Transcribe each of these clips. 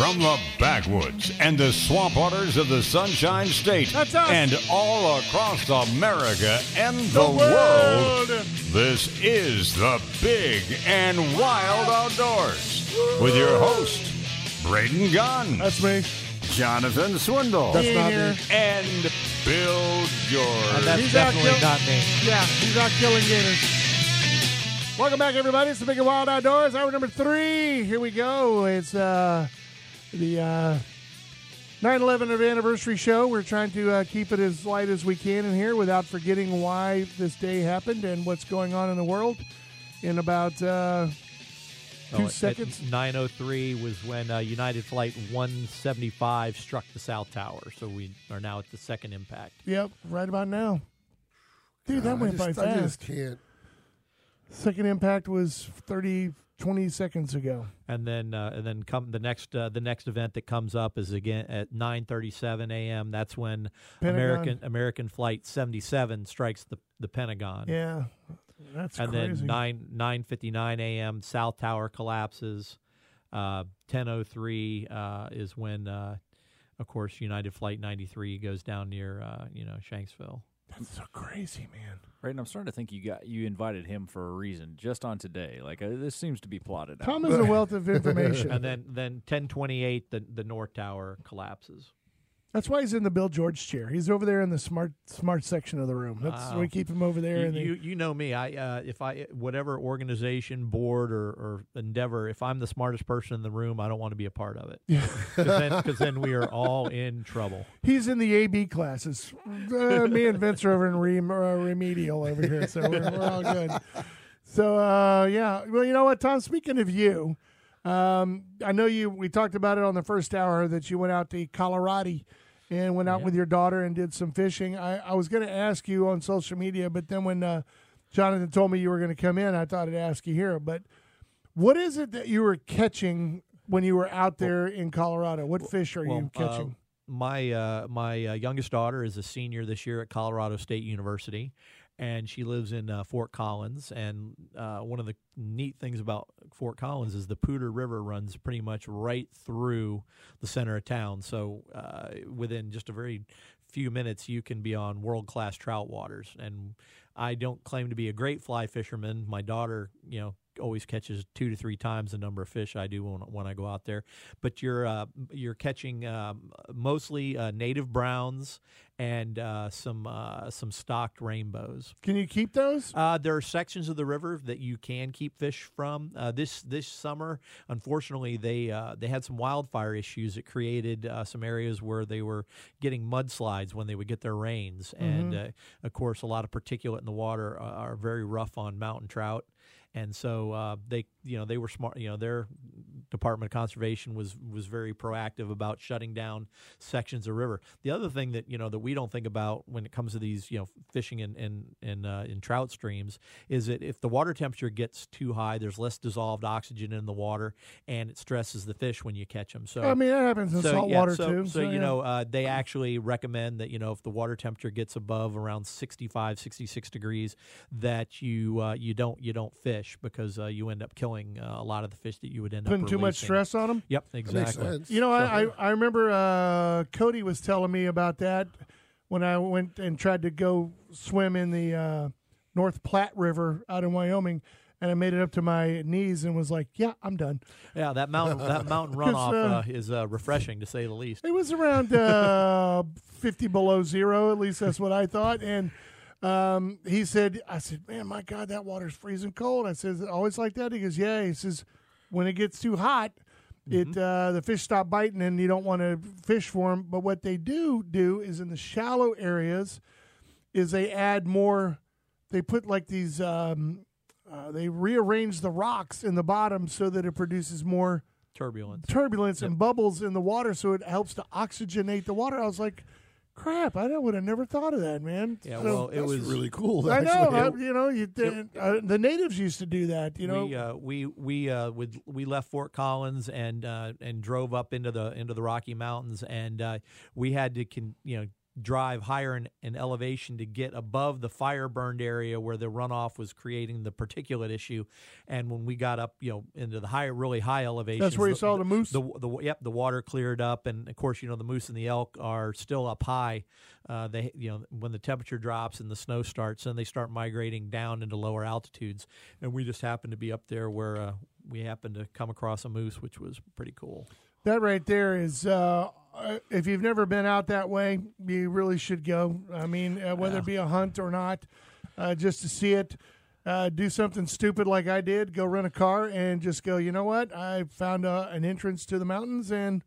From the backwoods and the swamp waters of the Sunshine State That's us. and all across America and the, The world. this is the Big and Wild Outdoors with your host, Braden Gunn, That's me. Jonathan Swindle, That's not me. and Bill George. And that's He's out definitely kill- not me. Yeah, he's out killing gators. Welcome back, everybody. It's the Big and Wild Outdoors, hour number three. Here we go. It's uh, the uh, 9/11 anniversary show. We're trying to uh, keep it as light as we can in here without forgetting why this day happened and what's going on in the world. In about uh, two Oh, at- seconds. 903 was when uh, United Flight 175 struck the South Tower. So we are now at the second impact. Yep, right about now. Dude, that I went just, by I fast. just can't. Second impact was 30, 20 seconds ago. And then uh, and then come the next uh, the next event that comes up is again at 9:37 a.m. That's when Pentagon. American American Flight 77 strikes the the Pentagon. Yeah, that's and crazy. then 9 9:59 a.m. South Tower collapses. Uh, 10:03 uh, is when, uh, of course, United Flight 93 goes down near uh, you know Shanksville. That's so crazy, man. Right, and I'm starting to think you got you invited him for a reason, just on today. Like uh, this seems to be plotted out. Tom is a wealth of information. And then then 10:28 the the North Tower collapses. That's why he's in the Bill George chair. He's over there in the smart smart section of the room. That's Wow. we keep him over there. You, the, you you know me. I uh, if I whatever organization, board, or, or endeavor, if I'm the smartest person in the room, I don't want to be a part of it. Because then, then we are all in trouble. he's in the AB classes. Uh, me and Vince are over in rem, uh, remedial over here, so we're, we're all good. So uh, yeah, well, you know what, Tom? Speaking of you, um, I know you. We talked about it on the first hour that you went out to Colorado and went out Yeah. with your daughter and did some fishing. I, I was going to ask you on social media, but then when uh, Jonathan told me you were going to come in, I thought I'd ask you here. But what is it that you were catching when you were out there in Colorado? What fish are you Well, uh, catching? my uh, my uh, youngest daughter is a senior this year at Colorado State University, and she lives in uh, Fort Collins. And uh, one of the neat things about Fort Collins is the Poudre River runs pretty much right through the center of town. So uh, within just a very few minutes, you can be on world class trout waters. And I don't claim to be a great fly fisherman. My daughter, you know. Always catches two to three times the number of fish I do when, when I go out there, but you're uh, you're catching um, mostly uh, native browns and uh, some uh, some stocked rainbows. Can you keep those? Uh, there are sections of the river that you can keep fish from. Uh, this this summer, unfortunately, they uh, they had some wildfire issues. that created uh, some areas where they were getting mudslides when they would get their rains, and uh, of course, a lot of particulate in the water uh, are very rough on mountain trout. And so uh, they, you know, they were smart. You know, their Department of Conservation was was very proactive about shutting down sections of river. The other thing that you know that we don't think about when it comes to these, you know, fishing in in in, uh, in trout streams is that if the water temperature gets too high, there's less dissolved oxygen in the water, and it stresses the fish when you catch them. So I mean, that happens in so, salt yeah, water so, too. So, you yeah. know, uh, they actually recommend that, you know, if the water temperature gets above around 65, 66 degrees, that you uh, you don't you don't fish because uh, you end up killing uh, a lot of the fish that you would end putting up too much releasing. stress on them. Yep, That makes exactly. sense. You know, I, I I remember uh, Cody was telling me about that when I went and tried to go swim in the uh, North Platte River out in Wyoming, and I made it up to my knees and was like, "Yeah, I'm done." Yeah, that mountain that mountain 'Cause, runoff uh, uh, is uh, refreshing to say the least. It was around uh, 50 below zero, at least that's what I thought. And um, he said, I said, man, my God, that water's freezing cold. I said, "Is it always like that? He goes, yeah. He says, when it gets too hot, it uh, the fish stop biting and you don't want to fish for them. But what they do do is in the shallow areas is they add more, they put like these, um, uh, they rearrange the rocks in the bottom so that it produces more Turbulence. turbulence and bubbles in the water, so it helps to oxygenate the water. I was like, crap, I would have never thought of that, man. Yeah, So- well, it was really cool. I know. I- you know, you uh, the natives used to do that, you know. we uh, we we uh, would we left Fort Collins and uh, and drove up into the into the Rocky Mountains, and uh, we had to con- you know drive higher in, in elevation to get above the fire burned area where the runoff was creating the particulate issue. And when we got up, you know, into the high, really high elevation, That's where you saw the moose? The, the yep, the water cleared up, and of course, you know, the moose and the elk are still up high. Uh, they, you know, when the temperature drops and the snow starts, then they start migrating down into lower altitudes. And we just happened to be up there where uh, we happened to come across a moose, which was pretty cool. That right there is. Uh, if you've never been out that way, you really should go. I mean, uh, whether it be a hunt or not, uh, just to see it. Uh, do something stupid like I did. Go rent a car and just go. You know what? I found uh, an entrance to the mountains and.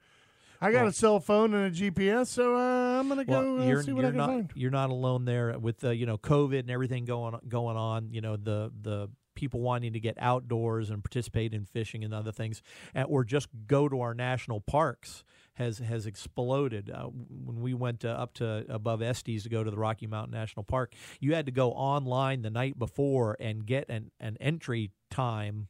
I got Well- a cell phone and a GPS, so uh, I'm gonna go uh, you're, see what I can not find. you're not alone there with uh, you know COVID and everything going going on. You know the the people wanting to get outdoors and participate in fishing and other things, or just go to our national parks has has exploded. Uh, when we went uh, up to above Estes to go to the Rocky Mountain National Park, you had to go online the night before and get an an entry time.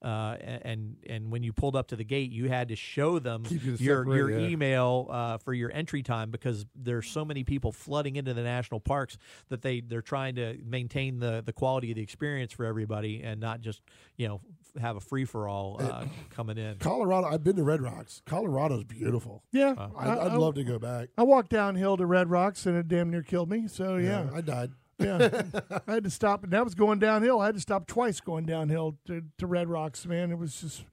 Uh, and and when you pulled up to the gate, you had to show them your separate, your yeah. email uh, for your entry time because there's so many people flooding into the national parks that they they're trying to maintain the the quality of the experience for everybody and not just you know have a free for all uh, coming in. Colorado. I've been to Red Rocks. Colorado's beautiful. Yeah, I, I'd love to go back. I walked downhill to Red Rocks and it damn near killed me. So yeah, I died. yeah. I had to stop, and that was going downhill. I had to stop twice going downhill to, to Red Rocks. Man, it was just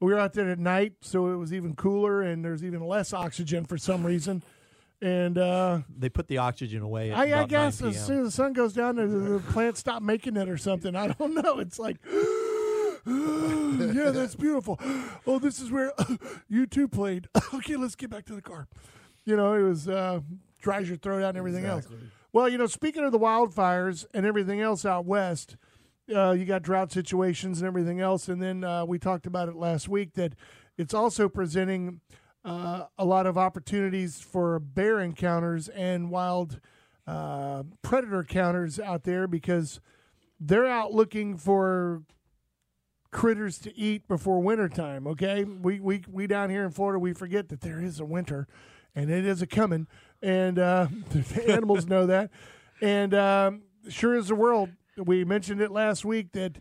we were out there at night, so it was even cooler, and there's even less oxygen for some reason. And uh, They put the oxygen away. At I, I about 9 guess as PM. soon as the sun goes down, the, the plants stop making it or something. I don't know. It's like. yeah, that's beautiful. Oh, this is where you two played. okay, let's get back to the car. You know, it was uh, dries your throat out and everything else. Well, you know, speaking of the wildfires and everything else out west, uh, you got drought situations and everything else, and then uh, we talked about it last week that it's also presenting uh, a lot of opportunities for bear encounters and wild uh, predator counters out there because they're out looking for critters to eat before wintertime. Okay, we we we down here in Florida we forget that there is a winter, and it is a coming, and uh, the animals know that. And um, sure as the world, we mentioned it last week that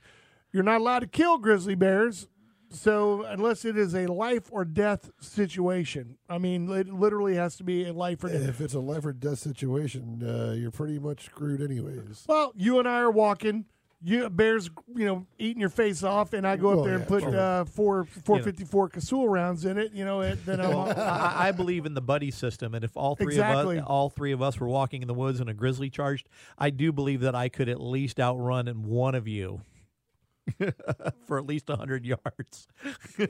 you're not allowed to kill grizzly bears. So unless it is a life or death situation, I mean, it literally has to be a life or death. If it's a life or death situation, uh, you're pretty much screwed anyways. Well, you and I are walking. You bears, you know, eating your face off, and I go up Well, there and put sure. uh, four four fifty four Casull rounds in it. You know, it, then I'm Well, I, I believe in the buddy system, and if all three Exactly. of us, all three of us, were walking in the woods and a grizzly charged, I do believe that I could at least outrun in one of you for at least hundred yards.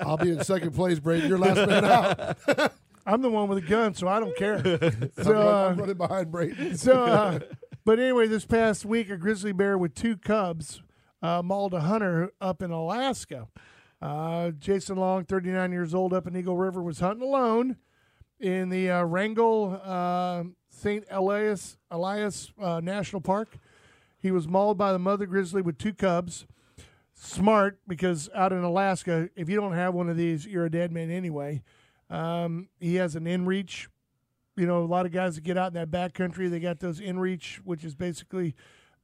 I'll be in second place, Brady. You're last man out. I'm the one with a gun, so I don't care. I'm, so, uh, I'm running behind Brady. so, uh, but anyway, this past week, a grizzly bear with two cubs uh, mauled a hunter up in Alaska. Uh, Jason Long, 39 years old, up in Eagle River, was hunting alone in the uh, Wrangell uh, St. Elias Elias uh, National Park. He was mauled by the mother grizzly with two cubs. Smart because out in Alaska, if you don't have one of these, you're a dead man anyway. Um, he has an inReach you know, a lot of guys that get out in that back country, they got those inReach, which is basically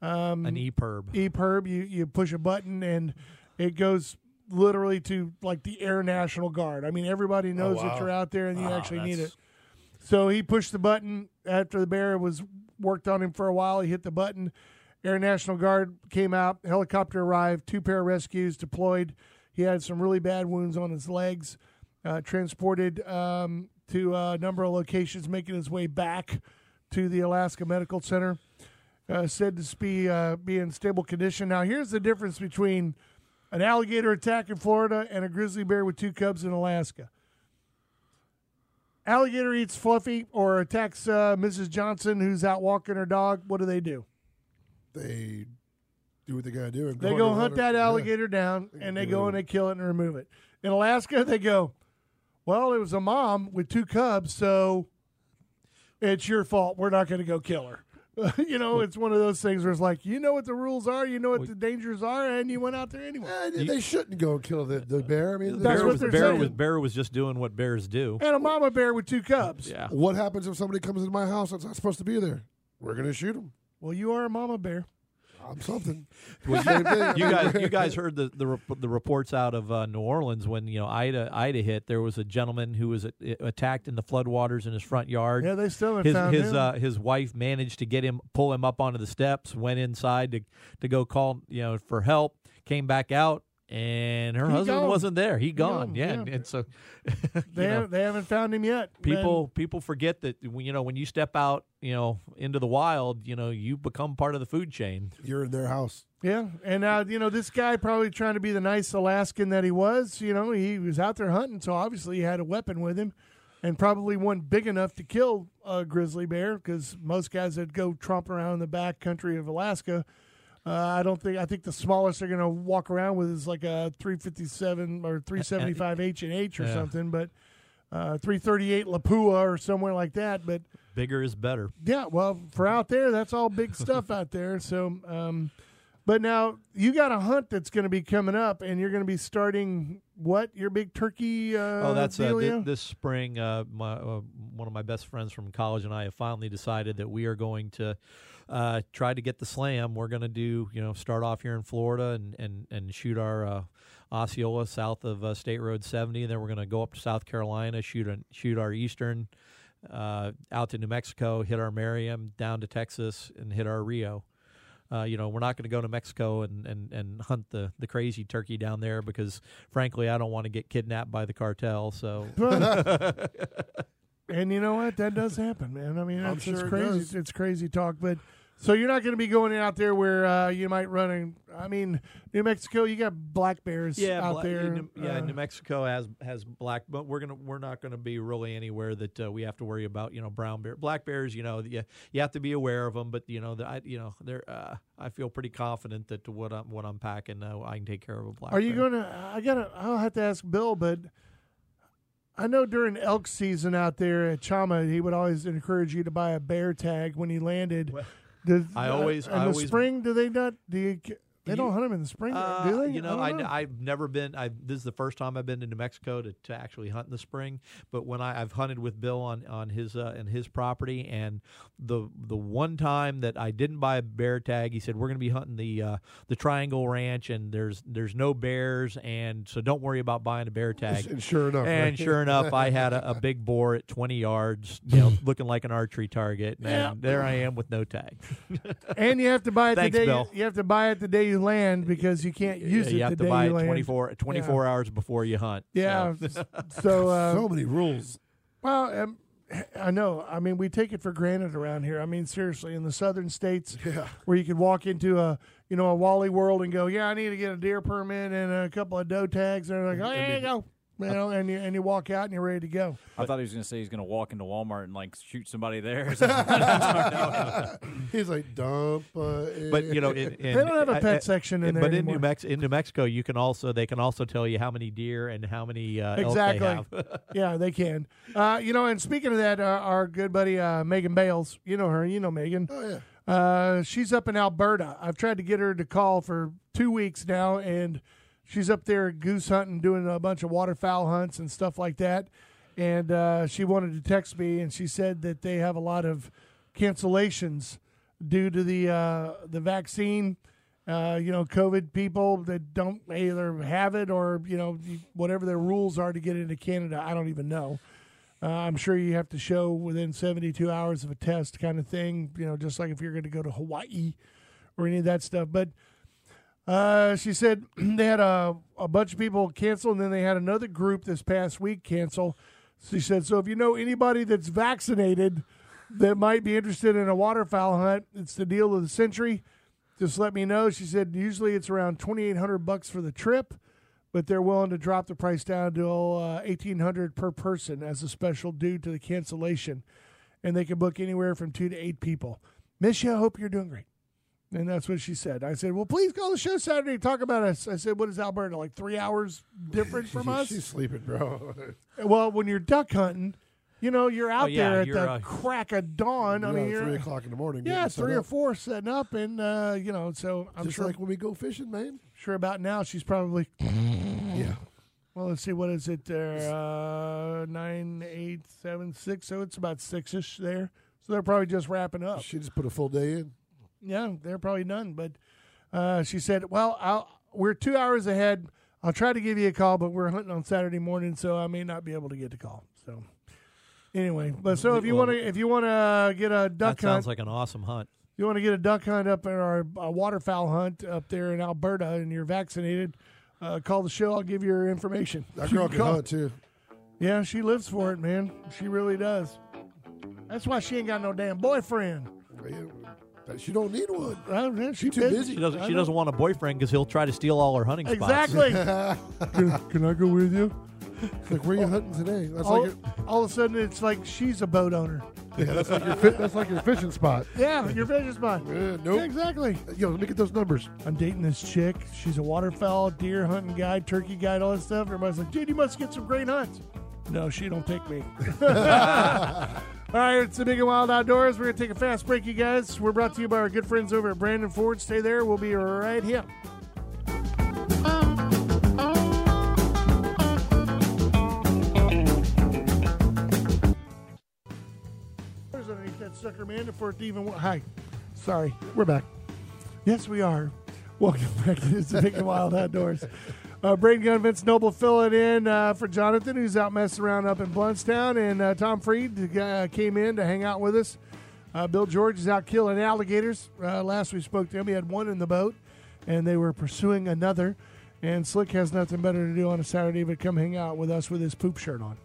um, An E EPIRB. EPIRB. You you push a button and it goes literally to like the Air National Guard. I mean, everybody knows that wow. you're out there and you Wow, actually need it. So he pushed the button after the bear was worked on him for a while. He hit the button. Air National Guard came out. Helicopter arrived. Two pair of rescues deployed. He had some really bad wounds on his legs. Uh, transported um, to a number of locations, making his way back to the Alaska Medical Center. Uh, said to be uh, be in stable condition. Now, here's the difference between an alligator attack in Florida and a grizzly bear with two cubs in Alaska. Alligator eats Fluffy or attacks uh, Mrs. Johnson, who's out walking her dog. What do they do? They do what they got to do. They go hunt that Yeah. alligator down and they go and they kill it and remove it. In Alaska, they go, well, it was a mom with two cubs, so it's your fault. We're not going to go kill her. you know, it's one of those things where it's like you know what the rules are, you know what the dangers are, and you went out there anyway. Eh, they shouldn't go kill the, the bear. I mean, That's bear what was, they're bear saying. was bear was just doing what bears do. And a mama bear with two cubs. Yeah. what happens if somebody comes into my house that's not supposed to be there? We're gonna shoot them. Well, you are a mama bear. I'm something. You guys, you guys heard the the, the reports out of uh, New Orleans when you know Ida Ida hit. There was a gentleman who was uh, attacked in the floodwaters in his front yard. Yeah, they still his found his him. uh, his wife managed to get him pull him up onto the steps. Went inside to to go call you know for help. Came back out. And her He husband gone. wasn't there. He gone. gone, yeah. yeah. And, and so they, know, haven't, they haven't found him yet. people people forget that when you know when you step out you know into the wild you know you become part of the food chain You're in their house. Yeah, and uh, you know this guy probably trying to be the nice Alaskan that he was. You know, he was out there hunting, so obviously he had a weapon with him, and probably one big enough to kill a grizzly bear. Because most guys that go tromp around in the back country of Alaska, uh, I don't think. I think the smallest they're going to walk around with is like a 357 or 375 H and H or Yeah. something, but. Uh, 338 Lapua or somewhere like that, but bigger is better yeah, well, for out there, that's all big stuff out there. So, um, but now you got a hunt that's going to be coming up, and you're going to be starting what your big turkey? Uh, oh that's uh, dealio? this spring uh, my uh, one of my best friends from college and i have finally decided that we are going to uh, try to get the slam we're going to do you know start off here in florida and and, and shoot our uh, osceola south of uh, state road 70 and then we're going to go up to south carolina shoot a, shoot our eastern uh, out to New Mexico, hit our Merriam, down to Texas, and hit our Rio. Uh, you know, we're not going to go to Mexico and, and, and hunt the, the crazy turkey down there because, frankly, I don't want to get kidnapped by the cartel. So, and you know what? That does happen, man. I mean, I'm it's, sure it's crazy. does. It's crazy talk, but. So you're not going to be going out there where uh, you might run. In, I mean, New Mexico, you got black bears yeah, out there. New, yeah, uh, New Mexico has has black, but we're gonna we're not going to be really anywhere that uh, we have to worry about. You know, brown bear, black bears. You know, you, you have to be aware of them, but you know, the, I you know, they're. Uh, I feel pretty confident that what I'm what I'm packing, uh, I can take care of a black. Are you bear. to? I gotta. I'll have to ask Bill, but I know during elk season out there at Chama, he would always encourage you to buy a bear tag when he landed. Does- I uh, always- in I the always- spring. Do they not? Do you? They You- don't hunt them in the spring, Uh, do they? You know, I I, have never been. I this is the first time I've been to New Mexico to, to actually hunt in the spring. But when I, I've hunted with Bill on on his uh, and his property, and the the one time that I didn't buy a bear tag, he said we're going to be hunting the uh, the Triangle Ranch, and there's there's no bears, and so don't worry about buying a bear tag. And sure enough, And right? sure enough, I had a, a big boar at 20 yards, you know, looking like an archery target. And Yeah. there I am with no tag. and you have to buy it Thanks, the day. Bill. You, you have to buy it the day you land because you can't use Yeah, it you have the to day buy it land. 24, 24 hours before you hunt. Yeah. So- so uh, so many rules. Well, um, I know. I mean, we take it for granted around here. I mean, seriously, in the southern states, Yeah. where you could walk into a you know a Wally World and go, yeah, I need to get a deer permit and a couple of doe tags, and they're like, oh, there you go, you know, and you and you walk out and you're ready to go. I thought he was going to say he's going to walk into Walmart and like shoot somebody there. He's like dump. Uh, but you know, in, in, They don't have a pet I- section in there But in. New Mex in New Mexico, you can also they can also tell you how many deer and how many uh, Exactly. elk they have. yeah, they can. Uh, you know, and speaking of that, uh, our good buddy uh, Megan Bales, you know her, you know Megan. oh yeah. Uh, she's up in Alberta. I've tried to get her to call for two weeks now, and she's up there goose hunting, doing a bunch of waterfowl hunts and stuff like that. And uh, she wanted to text me, and she said that they have a lot of cancellations due to the uh, the vaccine. Uh, you know, COVID people that don't either have it or you know whatever their rules are to get into Canada. I don't even know. Uh, I'm sure you have to show within 72 hours of a test, kind of thing. You know, just like if you're going to go to Hawaii or any of that stuff. But uh, she said they had a, a bunch of people cancel, and then they had another group this past week cancel. She said, so if you know anybody that's vaccinated that might be interested in a waterfowl hunt, it's the deal of the century. Just let me know. She said usually it's around 2,800 bucks for the trip but they're willing to drop the price down to uh, eighteen hundred per person as a special due to the cancellation, and they can book anywhere from two to eight people. Miss you. I hope you're doing great. And that's what she said. I said, "Well, please call the show Saturday and talk about us." I said, "What is Alberta like? Three hours different from us?" She's sleeping, bro. Well, when you're duck hunting, you know, you're out Oh, yeah, there at the uh, crack of dawn. I You're mean, out at you're, three o'clock in the morning. yeah, three or up. four setting up, and uh, you know, so I'm Just sure, like when we go fishing, man. sure about now she's probably. Yeah. Well, let's see, what is it there? Uh, nine, eight, seven, six. So it's about six ish there. So they're probably just wrapping up. She just put a full day in. Yeah, they're probably done. But uh, she said, "Well, I'll, we're two hours ahead. I'll try to give you a call, but we're hunting on Saturday morning, so I may not be able to get the call." So anyway, but so if you want to, if you want to get a duck That hunt, sounds like an awesome hunt. you want to get a duck hunt up in our uh, waterfowl hunt up there in Alberta, and you're vaccinated. Uh, call the show. I'll give you your information. That You girl can can call. hunt too. Yeah, she lives for it, man. She really does. That's why she ain't got no damn boyfriend. Yeah, She don't need one. Well, yeah, she She too busy. busy. She doesn't. I She know. doesn't want a boyfriend because he'll try to steal all her hunting spots. Exactly. can, can I go with you? Like, where are you hunting today? That's all, like your, all of a sudden, it's like she's a boat owner. yeah, that's like your fit, that's like your fishing spot. Yeah, your fishing spot. Yeah, Yeah, nope. exactly. Yo, let me get those numbers. I'm dating this chick. She's a waterfowl, deer hunting guide, turkey guide, all that stuff. Everybody's like, dude, you must get some great hunts. No, she don't take me. all right, it's the Big and Wild Outdoors. We're going to take a fast break, you guys. We're brought to you by our good friends over at Brandon Ford. Stay there. We'll be right here. There's underneath that sucker, man, before it even. Hi. Sorry. We're back. Yes, we are. Welcome back to the Big and Wild Outdoors. Uh, Braden Gun, Vince Noble filling in uh, for Jonathan, who's out messing around up in Blountstown, and uh, Tom Freed uh, came in to hang out with us. Uh, Bill George is out killing alligators. Uh, last we spoke to him, he had one in the boat, and they were pursuing another. And Slick has nothing better to do on a Saturday but come hang out with us with his poop shirt on.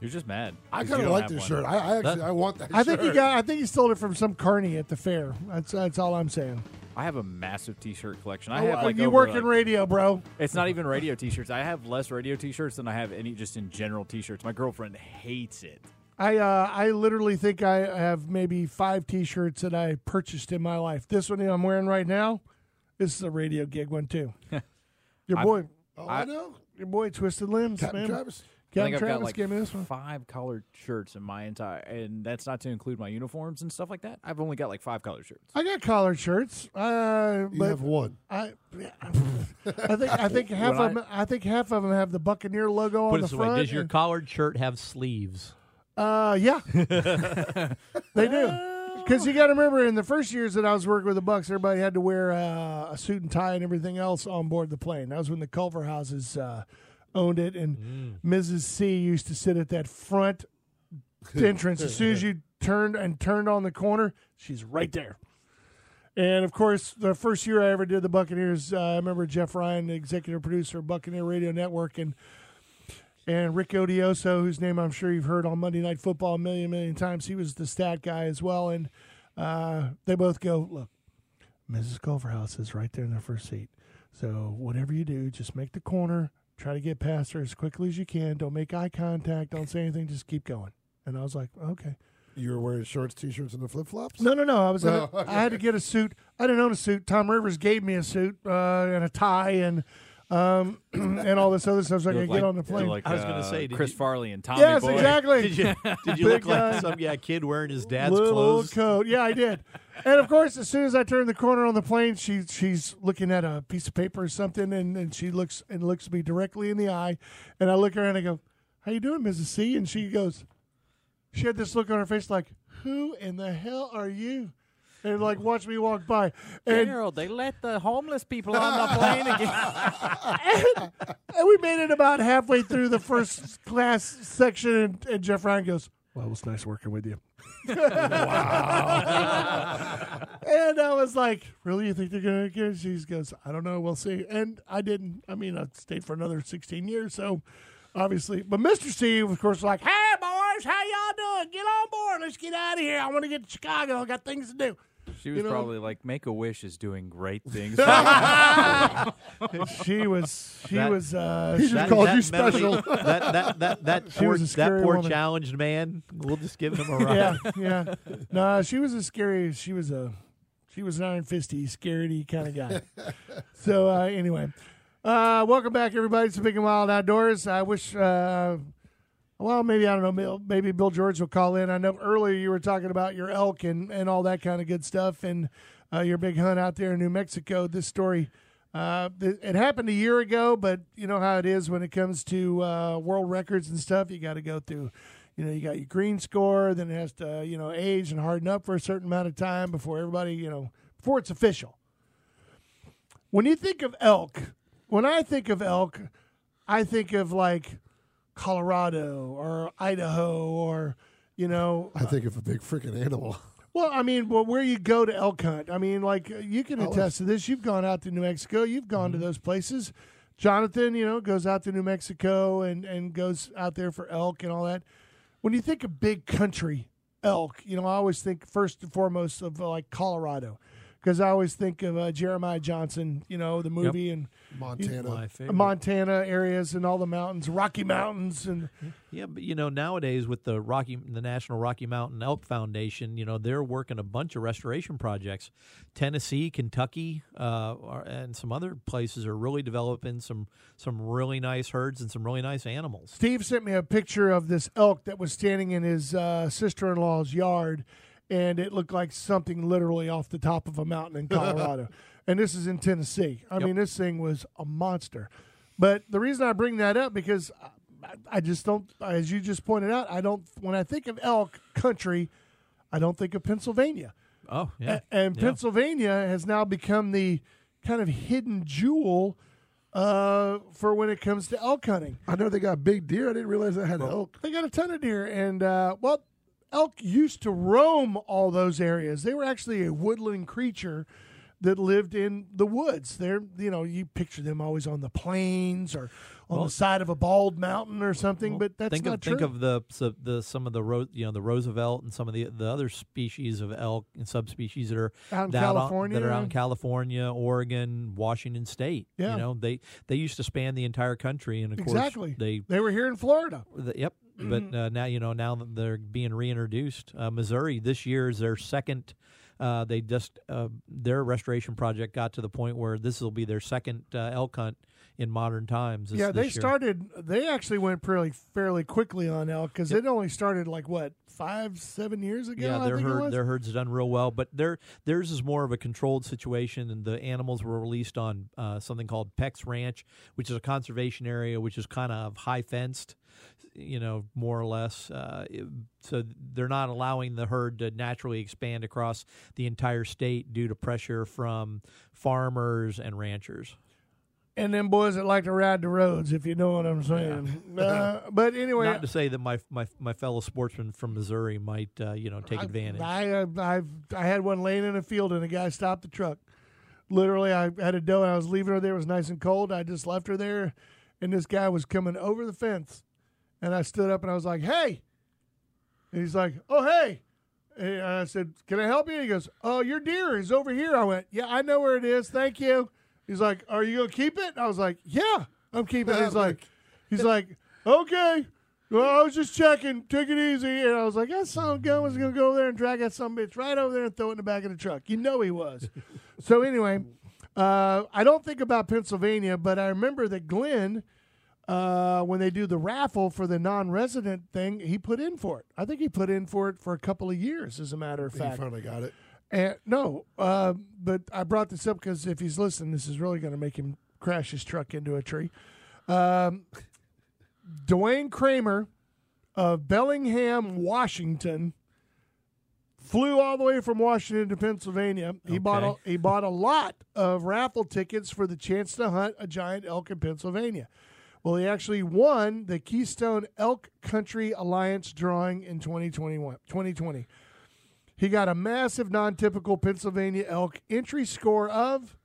You're just mad. I kind of like this one. shirt. I, I actually That- I want that. I think he got. I think he stole it from some carney at the fair. That's that's all I'm saying. I have a massive T-shirt collection. I Oh, have like you over, work like- in radio, bro. It's not even radio T-shirts. I have less radio T-shirts than I have any just in general T-shirts. My girlfriend hates it. I uh, I literally think I have maybe five T-shirts that I purchased in my life. This one I'm wearing right now, this is a radio gig one too. Your I- boy, Oh, I, know. your boy, Twisted Limbs, Captain man. Travis. I Captain think I've Travis got like gave me this one. five colored shirts in my entire, and that's not to include my uniforms and stuff like that. I've only got like five colored shirts. I got collared shirts, uh, You but have one. I, I think I think half When of them. I think half of them have the Buccaneer logo Put on it the this way: front. Does your and- collared shirt have sleeves? Uh, yeah, they do. Because you got to remember, in the first years that I was working with the Bucs, everybody had to wear uh, a suit and tie and everything else on board the plane. That was when the Culverhouses uh, owned it, and Mrs. C used to sit at that front entrance. As soon as you turned and turned on the corner, she's right there. And of course, the first year I ever did the Buccaneers, uh, I remember Jeff Ryan, the executive producer of Buccaneer Radio Network, and and Rick Odioso, whose name I'm sure you've heard on Monday Night Football a million, million times. He was the stat guy as well. And uh, they both go, look, Mrs. Culverhouse is right there in the first seat. So whatever you do, just make the corner, try to get past her as quickly as you can. Don't make eye contact. Don't say anything. Just keep going. And I was like, okay. You were wearing shorts, t-shirts, and the flip flops. No, no, no. I was. in a- Oh, okay. I had to get a suit. I didn't own a suit. Tom Rivers gave me a suit uh, and a tie and um, and all this other stuff so I You could look get on the plane. Like, I was gonna uh, say, Chris you- Farley and Tommy yes, Boy. exactly. Did you did you look like some yeah kid wearing his dad's little clothes? coat. Yeah, I did. and of course, as soon as I turn the corner on the plane, she she's looking at a piece of paper or something, and, and she looks and looks me directly in the eye, and I look at her and I go, "How you doing, Mrs. C?" And she goes, she had this look on her face like, "Who in the hell are you?" And like watch me walk by, and, Gerald, they let the homeless people on the plane again. and we made it about halfway through the first class section, and, and Jeff Ryan goes, "Well, it was nice working with you." wow. And I was like, "Really? You think they're gonna get?" She goes, "I don't know. We'll see." And I didn't. I mean, I stayed for another sixteen years, so obviously. But Mr. Steve, of course, was like, "Hey, boys, how y'all doing? Get on board. Let's get out of here. I want to get to Chicago. I got things to do." She was You know- probably like, "Make a Wish is doing great things." She was. She That- was. Uh, He she- just called you mentally- special. that that that that She poor, was a that poor woman. challenged man. We'll just give him a ride. yeah, yeah. No, she was a scary. She was a. She was an iron fisty, scaredy kind of guy. so uh, anyway, uh, welcome back, everybody. to Big and Wild Outdoors. I wish. Uh, Well, maybe I don't know. Maybe Bill George will call in. I know earlier you were talking about your elk and, and all that kind of good stuff, and uh, your big hunt out there in New Mexico. This story, uh, it happened a year ago, but you know how it is when it comes to uh, world records and stuff. You got to go through. You know, you got your green score, then it has to you know age and harden up for a certain amount of time before everybody you know before it's official. When you think of elk, when I think of elk, I think of like Colorado or Idaho or you know. I think of a big freaking animal. well I mean well where you go to elk hunt I mean like you can Oh, attest to this. You've gone out to New Mexico. You've gone to mm-hmm. those places. Jonathan you know goes out to New Mexico and and goes out there for elk and all that. When you think of big country elk you know I always think first and foremost of like Colorado because I always think of uh, Jeremiah Johnson you know the movie and Montana. My. Montana areas and all the mountains, Rocky Mountains, and Yeah, but you know nowadays with the Rocky, the National Rocky Mountain Elk Foundation, you know they're working a bunch of restoration projects. Tennessee, Kentucky, uh, are, and some other places are really developing some some really nice herds and some really nice animals. Steve sent me a picture of this elk that was standing in his uh, sister-in-law's yard, and it looked like something literally off the top of a mountain in Colorado. and this is in Tennessee. I Yep. mean, this thing was a monster. But the reason I bring that up because I, I just don't, as you just pointed out, I don't. When I think of elk country, I don't think of Pennsylvania. Oh yeah, A- and Yeah. Pennsylvania has now become the kind of hidden jewel uh, for when it comes to elk hunting. I know they got big deer. I didn't realize they had elk. They got a ton of deer, and uh, well, elk used to roam all those areas. They were actually a woodland creature that lived in the woods. They're you know you picture them always on the plains or on Well- the side of a bald mountain or something, but that's think not of true. think of the so the some of the ro- you know the Roosevelt and some of the the other species of elk and subspecies that are Out in that on- California? that are out in California, Oregon, Washington State. Yeah. you know they they used to span the entire country, and of exactly. course they they were here in Florida. The, yep. But uh, now you know now that they're being reintroduced. Uh, Missouri this year is their second. Uh, they just uh, their restoration project got to the point where this will be their second uh, elk hunt in modern times. this- yeah, they started. They actually went fairly fairly quickly on elk because it only started like what five seven years ago. Yeah, I their herd their herd's have done real well, but their theirs is more of a controlled situation, and the animals were released on uh, something called Peck's Ranch, which is a conservation area, which is kind of high fenced, you know, more or less. Uh, so they're not allowing the herd to naturally expand across the entire state due to pressure from farmers and ranchers. And them boys that like to ride the roads, if you know what I'm saying. uh, but anyway, Not to say that my my my fellow sportsmen from Missouri might uh, you know take advantage. I, I I've I had one laying in a field and a guy stopped the truck. Literally, I had a doe and I was leaving her there. It was nice and cold. I just left her there, and this guy was coming over the fence, and I stood up and I was like, "Hey," and he's like, "Oh hey," and I said, "Can I help you?" He goes, "Oh, your deer is over here." I went, "Yeah, I know where it is. Thank you." He's like, "Are you gonna keep it?" I was like, "Yeah, I'm keeping it." He's like, "He's like, okay." Well, I was just checking. Take it easy. And I was like, that son of a gun was going to go over there and drag that some bitch right over there and throw it in the back of the truck. You know he was. so, anyway, uh, I don't think about Pennsylvania, but I remember that Glenn, uh, when they do the raffle for the non resident thing, he put in for it. I think he put in for it for a couple of years, as a matter of fact. He finally got it. And no, uh, but I brought this up because if he's listening, this is really going to make him crash his truck into a tree. Um, Dwayne Kramer of Bellingham, Washington, flew all the way from Washington to Pennsylvania. He bought a, he bought a lot of raffle tickets for the chance to hunt a giant elk in Pennsylvania. Well, he actually won the Keystone Elk Country Alliance drawing in 2021, 2020. He got a massive non-typical Pennsylvania elk entry score of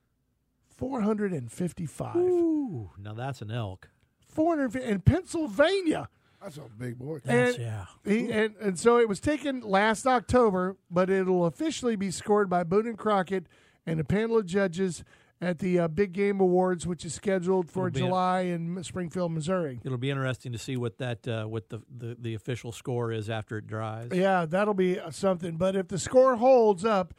455. Ooh, now that's an elk. 450 in Pennsylvania. That's a big boy. And, yeah. He, and, and so it was taken last October, but it'll officially be scored by Boone and Crockett and a panel of judges at the uh, Big Game Awards, which is scheduled for It'll July in Springfield, Missouri. It'll be interesting to see what that uh, what the, the, the official score is after it dries. Yeah, that'll be something. But if the score holds up,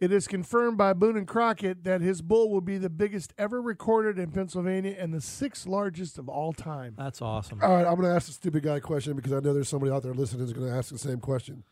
It is confirmed by Boone and Crockett that his bull will be the biggest ever recorded in Pennsylvania and the sixth largest of all time. That's awesome. All right, I'm going to ask a stupid guy question because I know there's somebody out there listening who's going to ask the same question.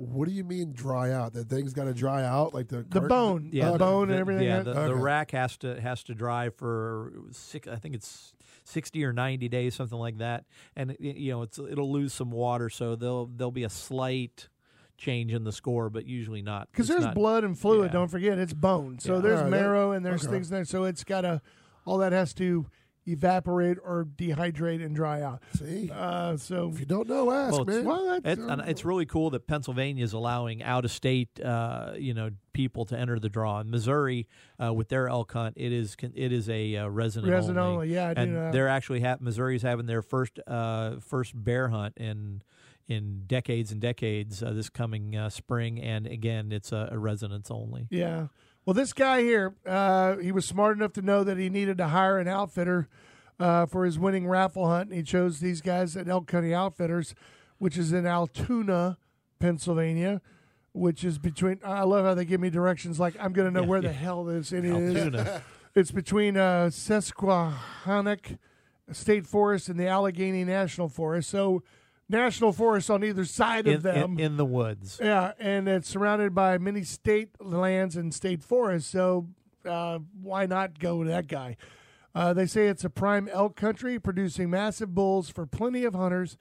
What do you mean dry out? That thing's got to dry out like the The cart- bone, yeah, oh, the the- bone, the- and everything. Yeah, else. the, the rack has to has to dry for six. I think it's sixty or ninety days, something like that. And it, you know, it's it'll lose some water, so there'll there'll be a slight change in the score, but usually not because it's there's not- blood and fluid. yeah. Don't forget, it's bone. So Yeah. there's Alright, that- marrow and there's okay. things there. So it's got to all that has to evaporate or dehydrate and dry out. See, Uh, so if you don't know, ask Well, it's- man. well, that's, It's, and it's really cool that Pennsylvania is allowing out of state, uh, you know, people to enter the draw. In Missouri, uh, with their elk hunt, it is it is a uh, resident, Resident only. only, yeah, I and know they're actually ha- Missouri's having their first uh, first bear hunt in in decades and decades uh, this coming uh, spring, and again, it's a, a residents only. Yeah. Well, this guy here, uh, he was smart enough to know that he needed to hire an outfitter uh, for his winning raffle hunt, and he chose these guys at Elk County Outfitters, which is in Altoona, Pennsylvania, which is between. I love how they give me directions like I'm going to know Yeah, where the hell this it is. Altoona. It's between uh, Susquehannock State Forest and the Allegheny National Forest. So, national forests on either side in, of them. in, in the woods. Yeah, and it's surrounded by many state lands and state forests. So uh, why not go with that guy? Uh, they say it's a prime elk country, producing massive bulls for plenty of hunters.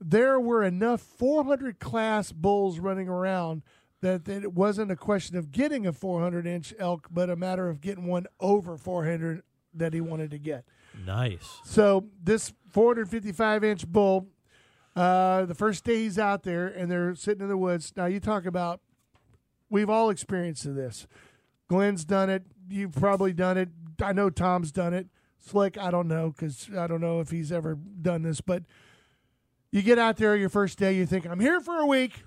There were enough 400 class bulls running around that, that it wasn't a question of getting a 400 inch elk, but a matter of getting one over 400 that he wanted to get. Nice. So this 455 inch bull, uh, the first day he's out there and they're sitting in the woods. Now you talk about, we've all experienced this. Glenn's done it. You've probably done it. I know Tom's done it. Slick, I don't know because I don't know if he's ever done this, but you get out there your first day. You think I'm here for a week.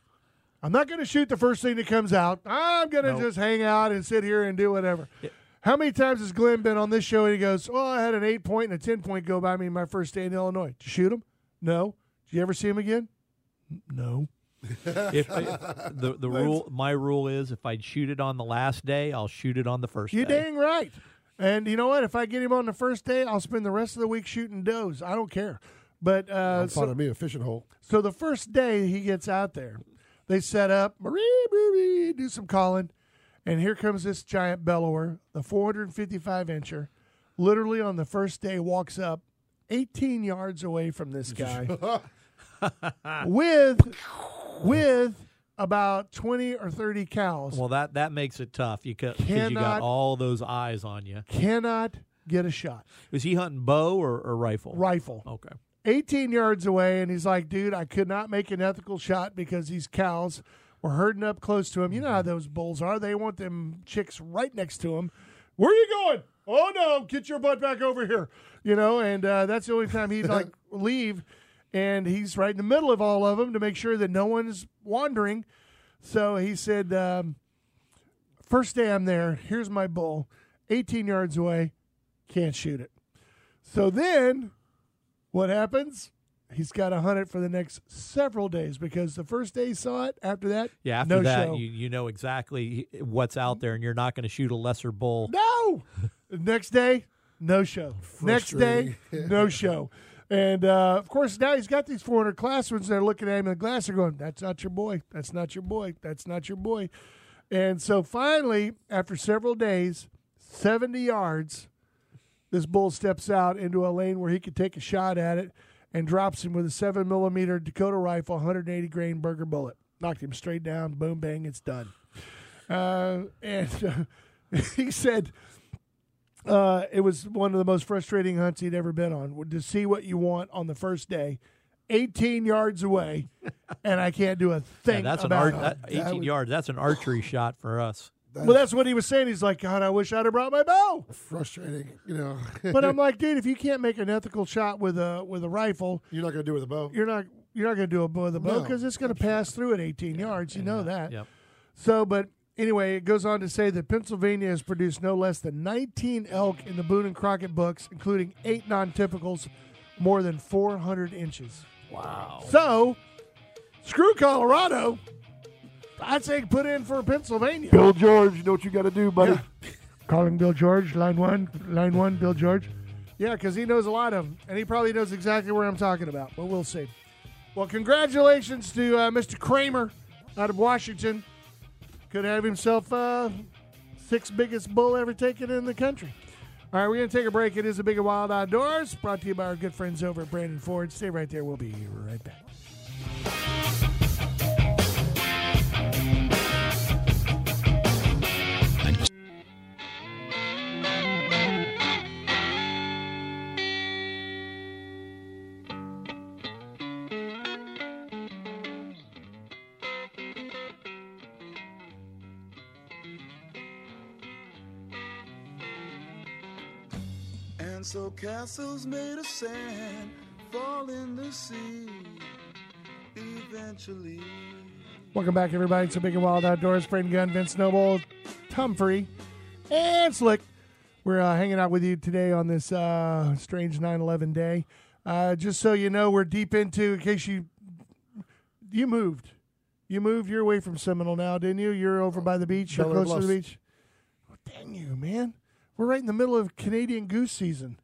I'm not going to shoot the first thing that comes out. I'm going to Nope. just hang out and sit here and do whatever. How many times has Glenn been on this show and he goes, "Oh, I had an eight point and a ten point go by me my first day in Illinois. Did you shoot him? No. Did you ever see him again? No. If I, the the rule, my rule is, if I shoot it on the last day, I'll shoot it on the first You day. dang right. And you know what? If I get him on the first day, I'll spend the rest of the week shooting does. I don't care. But uh, I'm so, finding me a fishing hole. so the first day he gets out there, they set up, Marie, Marie, do some calling. And here comes this giant bellower, the 455 incher, literally on the first day walks up 18 yards away from this guy with with about 20 or 30 cows. Well, that that makes it tough. You because you got all those eyes on you. Cannot get a shot. Was he hunting bow or, or rifle? Rifle. Okay. 18 yards away, and he's like, dude, I could not make an ethical shot because these cows were herding up close to him. You know how those bulls are. They want them chicks right next to them. Where are you going? Oh, no, get your butt back over here. You know, and uh, that's the only time he'd like leave. And he's right in the middle of all of them to make sure that no one's wandering. So he said, um, first day I'm there, here's my bull, 18 yards away, can't shoot it. So then what happens? He's got to hunt it for the next several days because the first day he saw it, after that, Yeah. After no that, show. you you know exactly what's out there, and you're not going to shoot a lesser bull. no. Next day, no show. Next day, no show. And uh, of course, now he's got these 400 classrooms. ones. They're looking at him in the glass. They're going, "That's not your boy. That's not your boy. That's not your boy." And so finally, after several days, 70 yards, this bull steps out into a lane where he could take a shot at it and drops him with a seven millimeter Dakota rifle, 180 grain Berger bullet. Knocked him straight down. Boom, bang, it's done. Uh, and uh, he said uh, it was one of the most frustrating hunts he'd ever been on to see what you want on the first day. 18 yards away, and I can't do a Yeah, thing that's an about art. it. That, 18 would- yards. That's an archery shot for us. Well, that's what he was saying. He's like, God, I wish I'd have brought my bow. Frustrating, you know. But I'm like, dude, if you can't make an ethical shot with a with a rifle, You're not going to do it with a bow. you're not you're not going to do it with a bow No, because it's going to pass through at 18 yards. You know that. Yep. So, but anyway, it goes on to say that Pennsylvania has produced no less than 19 elk in the Boone and Crockett books, including eight non-typicals, more than 400 inches. Wow. So, screw Colorado. I'd say put in for Pennsylvania. Bill George, you know what you got to do, buddy. Yeah. Calling Bill George, line one, line one, Bill George. Yeah, because he knows a lot of them, and he probably knows exactly where I'm talking about. But we'll see. Well, congratulations to uh, Mr. Kramer out of Washington. Could have himself uh, sixth biggest bull ever taken in the country. All right, we're going to take a break. It is a big and wild outdoors, brought to you by our good friends over at Brandon Ford. Stay right there. We'll be right back. And so castles made of sand fall in the sea eventually. Welcome back, everybody. It's a big and wild outdoors. Braden Gunn, Vince Noble, Tom Free, and Slick. We're uh, hanging out with you today on this uh, strange 9/11 day. Uh, just so you know, we're deep into. In case you you moved, you moved. You're away from Seminole now, didn't you? You're over by the beach. You're Bel Air close to the beach. Oh, dang you, man! We're right in the middle of Canadian goose season.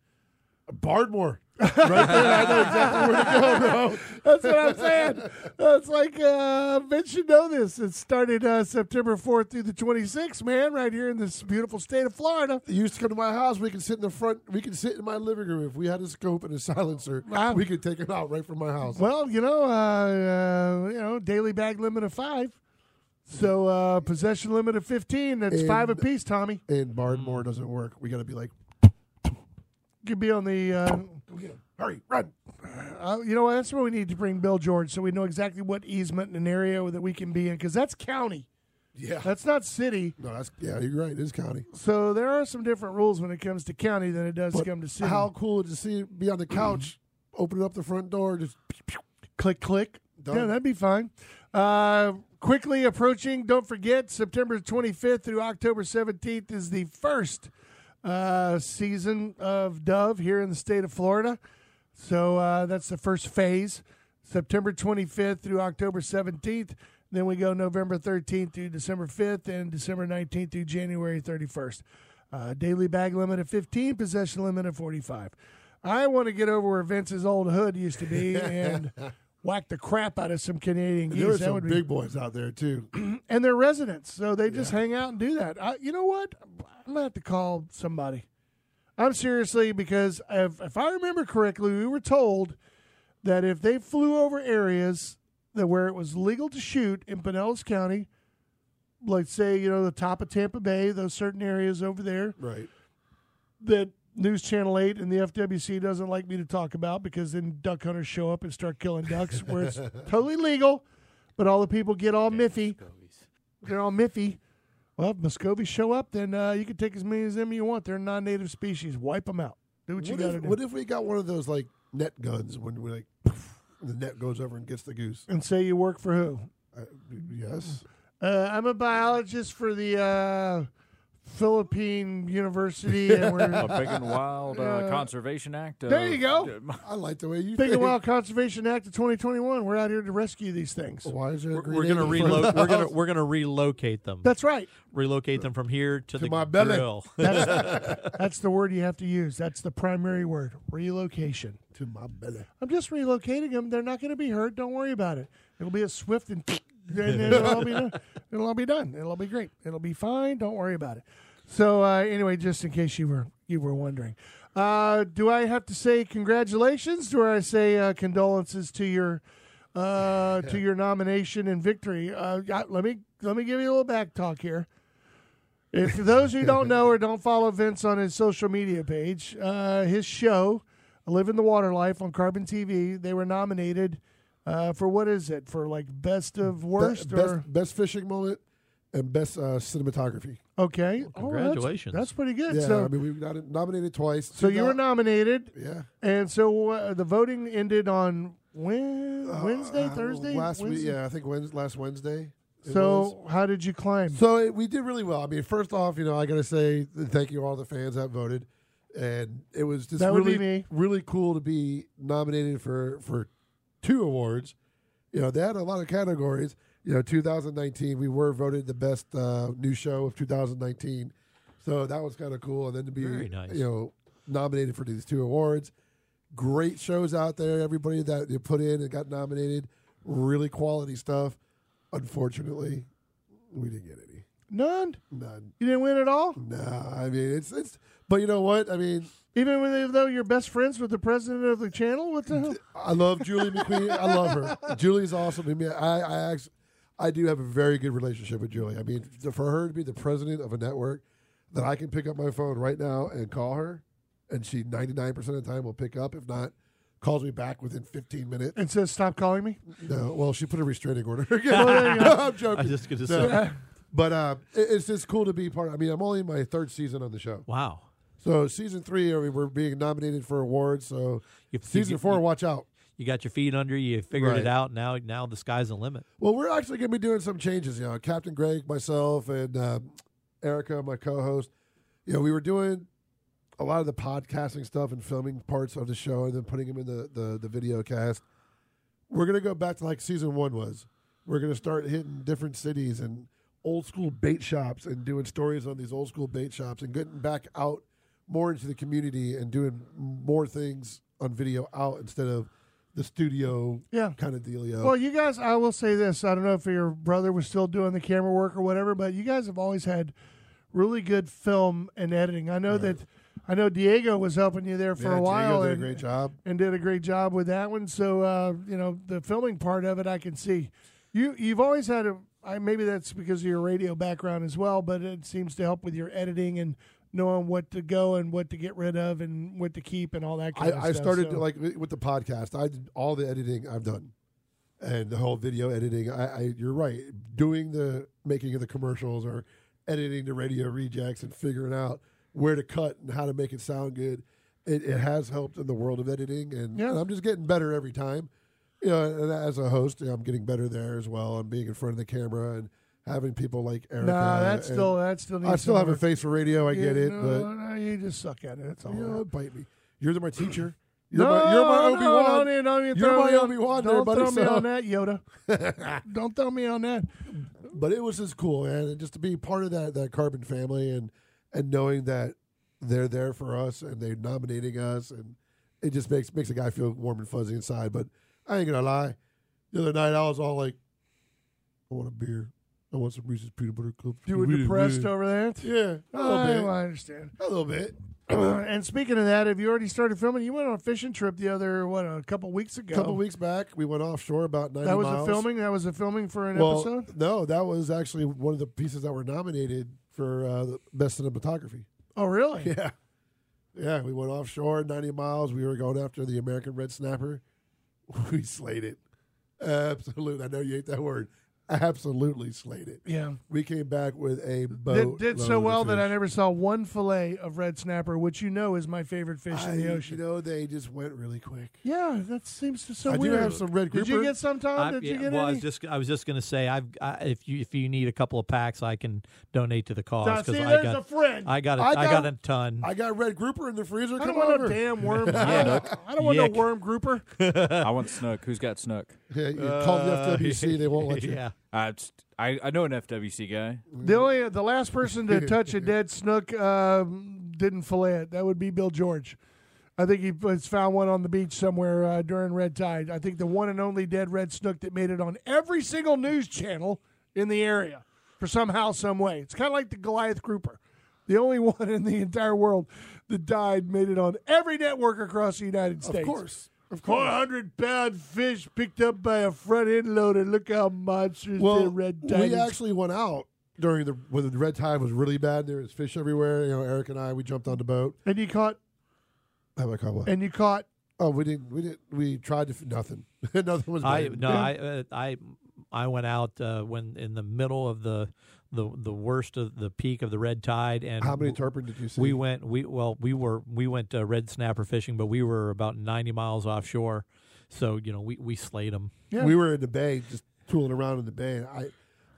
Bardmoor. right there, I know exactly where to go, bro. That's what I'm saying. It's like uh, Vince should know this. It started uh, September 4th through the 26th, man, right here in this beautiful state of Florida. You used to come to my house. We could sit in the front. We could sit in my living room if we had a scope and a silencer. Wow. We could take it out right from my house. Well, you know, uh, uh, you know, daily bag limit of five. So uh, possession limit of 15. That's And- five apiece, Tommy. And Bardmoor doesn't work. We got to be like, You Could be on the. Uh, hurry, run. uh, you know what? That's where we need to bring Bill George so we know exactly what easement in an area that we can be in because that's county. Yeah. That's not city. no, that's yeah. You're right. It is county. So there are some different rules when it comes to county than it does But come to city. How cool to see be on the couch, opening up the front door, just click click Done. yeah that'd be fine uh, quickly approaching don't forget september 25th through october 17th is the first uh, season of dove here in the state of florida. So uh, that's the first phase. September 25th through october 17th then we go november 13th through december 5th and december 19th through january 31st uh, daily bag limit of 15 possession limit of 45 i want to get over where vince's old hood used to be and whack the crap out of some Canadian geese. there that some big be, boys out there too. and they're residents, so they just hang out and do that. I, you know what? I'm gonna have to call somebody. I'm seriously because if, if I remember correctly, we were told that if they flew over areas that where it was legal to shoot in Pinellas County, like say you know the top of Tampa Bay, those certain areas over there, right. that News Channel 8 and the FWC doesn't like me to talk about because then duck hunters show up and start killing ducks where it's totally legal, but all the people get all miffy. They're all miffy. Well, if Muscovies show up, then uh, you can take as many as them you want. They're non-native species. Wipe them out. Do what you got to if, do. what if we got one of those like net guns when we like the net goes over and gets the goose? and say you work for who? Uh, yes. Uh, I'm a biologist for the uh, Philippine University, and we're a big and wild uh, Uh, conservation act. there you go. I like the way you Big think. and Wild Conservation Act of 2021. We're out here to rescue these things. Why is there a We're, we're gonna alien in front relocate. We're gonna we're gonna relocate them. That's right. relocate them from here to, the my belly. grill. That's, that's the word you have to use. That's the primary word. Relocation. to my belly. I'm just relocating them. They're not going to be hurt. Don't worry about it. It'll be a swift and, and it'll all be done. It'll all be done. It'll all be great. It'll be fine. Don't worry about it. So uh, anyway, just in case you were you were wondering, uh, do I have to say congratulations? Do I say uh, condolences to your uh, to your nomination and victory? Uh, let me let me give you a little back talk here. If for those who don't know or don't follow Vince on his social media page, uh, his show, Living the Water Life on Carbon TV, they were nominated uh, for what is it? For like best of worst Be- or best, best fishing moment and best uh, cinematography. okay? Oh, that's- congratulations. that's, pretty good. Yeah, so, I mean we got it nominated twice. so you were nominated, Yeah. and so uh, the voting ended on when, Wednesday, Uh, Thursday, last week. Yeah, I think Wednesday, last Wednesday. it was. So how did you climb? So it, we did really well. I mean, first off, you know, I got to say thank you to all the fans that voted, and it was just That would really, be me. really cool to be nominated for for two awards. You know, they had a lot of categories, you know, 2019, we were voted the best uh, new show of 2019. So that was kind of cool. And then to be, Very nice. you know, nominated for these two awards. Great shows out there. Everybody that you put in and got nominated, really quality stuff. Unfortunately, we didn't get any. None. None. You didn't win at all. No, I mean it's it's. But you know what? I mean, Even when even though you're best friends with the president of the channel, what the hell? I love Julie McQueen. I love her. Julie's awesome. I mean, I I actually, I do have a very good relationship with Julie. I mean, for her to be the president of a network that I can pick up my phone right now and call her, and she 99% of the time will pick up. If not, calls me back within 15 minutes. And says, "Stop calling me." No, well, she put a restraining order. Well, there. I'm joking. was just going to No. say, But uh, it- it's just cool to be part. Of, I mean, I'm only in my third season on the show. wow. So season three, I mean, we're being nominated for awards. So You- season you- four, you- watch out. You got your feet under you. You figured Right. it out. Now, now the sky's the limit. Well, we're actually going to be doing some changes. You know, Captain Greg, myself, and um, Erica, my co-host. You know, we were doing a lot of the podcasting stuff and filming parts of the show, and then putting them in the the, the video cast. We're going to go back to like season one was. We're going to start hitting different cities and old school bait shops and doing stories on these old school bait shops and getting back out more into the community and doing more things on video out instead of the studio Yeah. kind of dealio. Well, you guys, I will say this. I don't know if your brother was still doing the camera work or whatever, but you guys have always had really good film and editing. I know that. I know Diego was helping you there for Yeah, a while Diego did a great job. and did a great job with that one. So uh, you know the filming part of it, I can see. You you've always had a. I, maybe that's because of your radio background as well, but it seems to help with your editing and knowing what to go and what to get rid of and what to keep and all that kind I, of stuff. I started So- like with the podcast. I did all the editing I've done, and the whole video editing. I, I you're right. Doing the making of the commercials or editing the radio rejects and figuring out where to cut and how to make it sound good. It, it has helped in the world of editing, and, Yeah. and I'm just getting better every time. You know, and as a host, I'm getting better there as well. I'm being in front of the camera and having people like Erica. no, that's and still that still. I still have a face for radio. I get it, no, but no, you just suck at it. That's all. you know, bite me. You're the, my teacher. You're no, my, you're my no, Obi Wan. Don't, even- don't You're throw my me on- Obi-Wan Don't buddy, throw me so- on that, Yoda. don't throw me on that. but it was just cool, man, and just to be part of that that Carbon family and and knowing that they're there for us and they're nominating us, and it just makes makes a guy feel warm and fuzzy inside. But I ain't gonna lie, the other night I was all like, I want a beer. I want some Reese's peanut butter cups. You were depressed over that. Yeah, a little I, bit. well, I understand. A little bit. and speaking of that, have you already started filming? You went on a fishing trip the other what a couple weeks ago. A couple weeks back, we went offshore about ninety That was miles. a filming. That was a filming for an well, episode. No, that was actually one of the pieces that were nominated for uh, the best cinematography. Oh, really? Yeah. Yeah, we went offshore 90 miles. We were going after the American red snapper. We slayed it. Absolutely. I know you hate that word. Absolutely slayed it. Yeah. We came back with a Did, boat. did so well that I never saw one fillet of red snapper, which you know is my favorite fish in the ocean. You know, they just went really quick. yeah, that seems to so I do weird. have some red grouper. Did you grouper. get some, Tom? I- Did you get well, I was just I was just going to say I've I, if you if you need a couple of packs, I can donate to the cause Now, see, because I there's got a friend. I got a, I I got, got- a ton. I got red grouper in the freezer. I Come don't want over. no damn worm. I don't, I don't want no worm grouper. I want Snook. Who's got Snook? Yeah, you call the FWC. They won't let you. yeah. I, I I know an FWC guy. The only the last person to touch a dead snook um, didn't fillet it. That would be Bill George. I think he was found one on the beach somewhere uh, during red tide. I think the one and only dead red snook that made it on every single news channel in the area for somehow, some way. It's kind of like the Goliath grouper, the only one in the entire world that died made it on every network across the United States. Of course. Of Four course. hundred pound fish picked up by a front end loader. Look how monstrous Well, the red tide we actually went out during the when the red tide was really bad. There was fish everywhere. You know, Eric and I we jumped on the boat. and you caught How about what? and you caught Oh, we didn't. We didn't. We tried to. f- Nothing. nothing was. I bad. no I uh, I I went out uh, when in the middle of the the the worst of the peak of the red tide and How many w- tarpon did you see? we went we well we were we went uh, red snapper fishing but we were about 90 miles offshore so you know we we slayed them Yeah. We were in the bay, just tooling around in the bay. And I,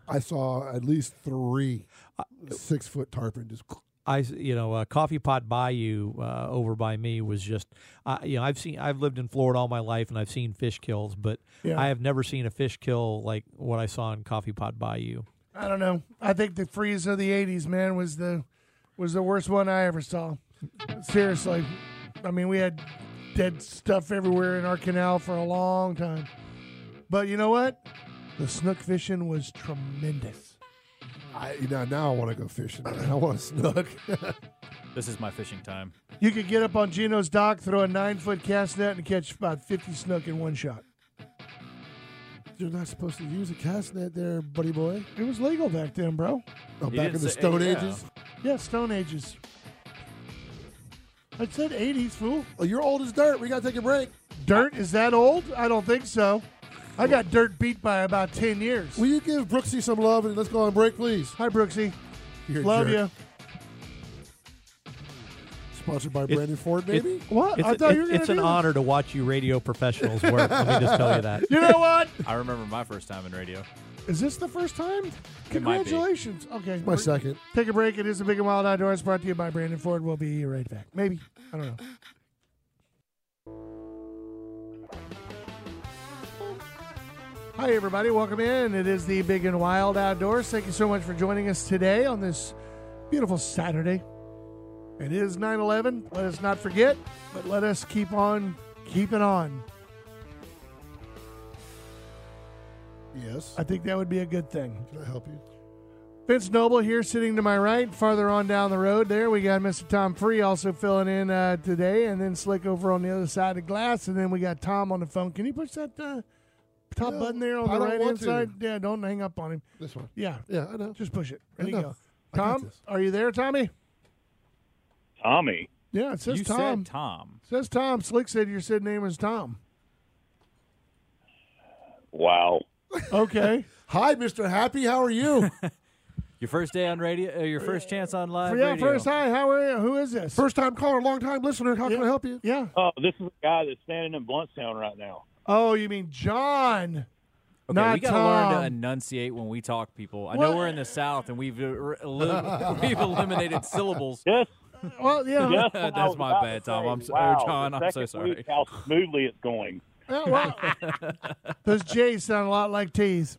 I saw at least three Uh, six foot tarpon just I, you know, uh, Coffee Pot Bayou uh, over by me was just, uh, you know, I've seen, I've lived in Florida all my life, and I've seen fish kills, but Yeah. I have never seen a fish kill like what I saw in Coffee Pot Bayou. I don't know. I think the freeze of the '80s, man, was the was the worst one I ever saw. Seriously, I mean, we had dead stuff everywhere in our canal for a long time. But you know what? The snook fishing was tremendous. I, you know, now I want to go fishing. Man. I want to snook. This is my fishing time. You could get up on Gino's dock, throw a nine foot cast net, and catch about 50 snook in one shot. You're not supposed to use a cast net there, buddy boy. It was legal back then, bro. Oh, back in the say- Stone yeah. Ages. Yeah, Stone Ages. I said 80s, fool. Oh, you're old as dirt. We got to take a break. Dirt is that old? I don't think so. I got dirt beat by about 10 years. Will you give Brooksy some love and let's go on break, please? Hi, Brooksy. You're a Love jerk. you. Sponsored by It- Brandon Ford, maybe. What? It's, I thought it- you were gonna it's an do honor to watch you radio professionals work. Let me just tell you that. You know what? I remember my first time in radio. Is this the first time? It might be. Congratulations. Okay. My second. Take a break. It is the Big and Wild Outdoors brought to you by Brandon Ford. We'll be right back. Maybe. I don't know. Hi, everybody. Welcome in. It is the Big and Wild Outdoors. Thank you so much for joining us today on this beautiful Saturday. It is 9 11. Let us not forget, but let us keep on keeping on. Yes. I think that would be a good thing. Can I help you? Vince Noble here sitting to my right. Farther on down the road there, we got Mr. Tom Free also filling in uh, today, and then Slick over on the other side of the glass, and then we got Tom on the phone. Can you push that uh, top button there on I the right hand side? Yeah, don't hang up on him. This one. Yeah, Yeah, I know. just push it. There you go. Tom, are you there, Tommy? Tommy. Yeah, it says you Tom. said Tom. says Tom. Slick said your said name is Tom. Wow. Okay. Hi, Mr. Happy. How are you? Your first day on radio. Uh, your first chance on live yeah, radio. first hi. How are you? Who is this? First time caller, long time listener. How can Yeah. I help you? Yeah. Oh, this is a guy that's standing in Blountstown right now. Oh, you mean John? Okay, Not we gotta learn Tom. to enunciate when we talk, people. I What? know we're in the South and we've uh, r- elim- we've eliminated syllables. Yes. Well, yeah. Just That's my bad, to Tom. say, I'm so- wow, John, I'm so sorry. week, How smoothly it's going. Yeah, well, those J's sound a lot like T's.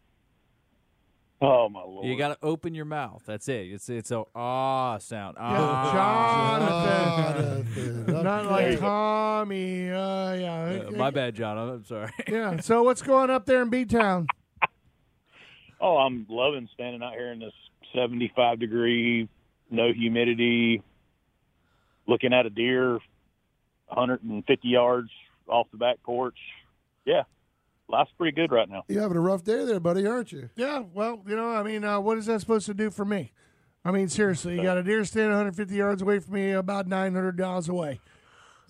Oh my lord. You got to open your mouth. That's it. It's it's a ah sound. Ah. Jonathan. Jonathan. Not like Tommy. Uh, yeah. Uh, my bad, John. I'm sorry. Yeah. So what's going up there in B Town? Oh, I'm loving standing out here in this 75 degree, no humidity, looking at a deer 150 yards off the back porch. Yeah, life's pretty good right now. You're having a rough day there, buddy, aren't you? Yeah. Well, you know, I mean, uh, what is that supposed to do for me? I mean, seriously, you got a deer standing 150 yards away from me, about 900 miles away.